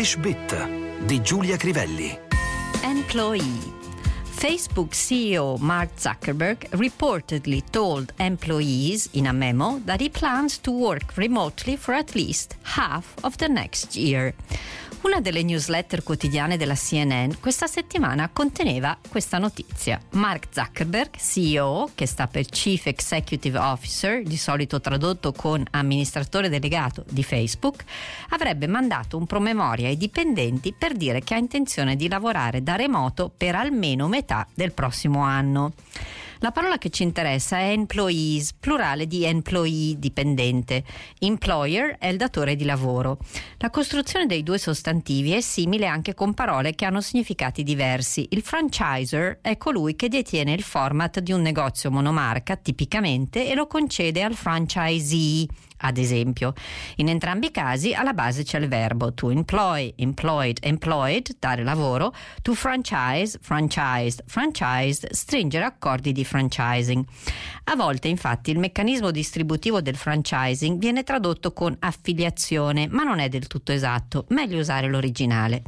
English Bit di Giulia Crivelli. Employee. Facebook CEO Mark Zuckerberg reportedly told employees in a memo that he plans to work remotely for at least half of the next year. Una delle newsletter quotidiane della CNN questa settimana conteneva questa notizia. Mark Zuckerberg, CEO, che sta per Chief Executive Officer, di solito tradotto con amministratore delegato di Facebook, avrebbe mandato un promemoria ai dipendenti per dire che ha intenzione di lavorare da remoto per almeno metà del prossimo anno. La parola che ci interessa è employees, plurale di employee dipendente. Employer è il datore di lavoro. La costruzione dei due sostantivi è simile anche con parole che hanno significati diversi. Il franchiser è colui che detiene il format di un negozio monomarca tipicamente e lo concede al franchisee ad esempio. In entrambi i casi alla base c'è il verbo to employ, employed, employed, dare lavoro, to franchise, franchised, franchised, stringere accordi di franchising. A volte infatti il meccanismo distributivo del franchising viene tradotto con affiliazione, ma non è del tutto esatto, meglio usare l'originale.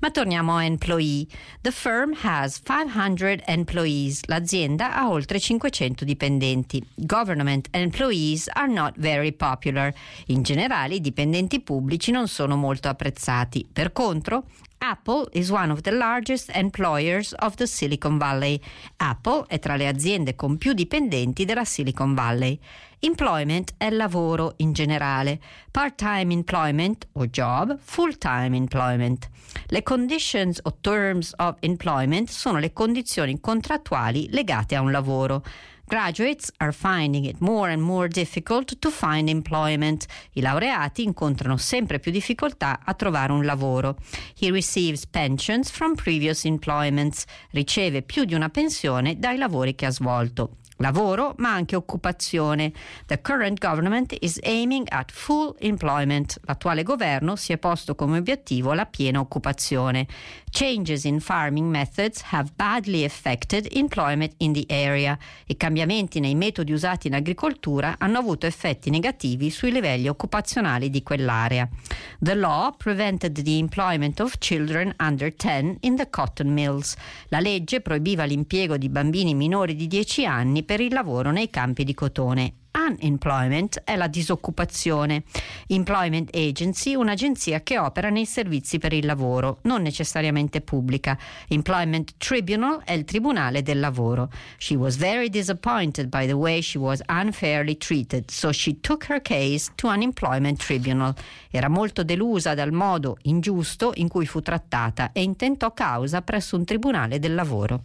Ma torniamo a employee. The firm has 500 employees. L'azienda ha oltre 500 dipendenti. Government employees are not very popular. In generale i dipendenti pubblici non sono molto apprezzati. Per contro, Apple is one of the largest employers of the Silicon Valley. Apple è tra le aziende con più dipendenti della Silicon Valley. Employment è lavoro in generale, part-time employment o job, full-time employment. Le conditions o terms of employment sono le condizioni contrattuali legate a un lavoro. Graduates are finding it more and more difficult to find employment. I laureati incontrano sempre più difficoltà a trovare un lavoro. He receives pensions from previous employments. Riceve più di una pensione dai lavori che ha svolto lavoro ma anche occupazione. The current government is aiming at full employment. L'attuale governo si è posto come obiettivo la piena occupazione. Changes in farming methods have badly affected employment in the area. I cambiamenti nei metodi usati in agricoltura hanno avuto effetti negativi sui livelli occupazionali di quell'area. The law prevented the employment of children under 10 in the cotton mills. La legge proibiva l'impiego di bambini minori di 10 anni per il lavoro nei campi di cotone Unemployment è la disoccupazione. Employment Agency, un'agenzia che opera nei servizi per il lavoro, non necessariamente pubblica. Employment Tribunal è il tribunale del lavoro. She was very disappointed by the way she was unfairly treated, so she took her case to an employment tribunal. Era molto delusa dal modo ingiusto in cui fu trattata e intentò causa presso un tribunale del lavoro.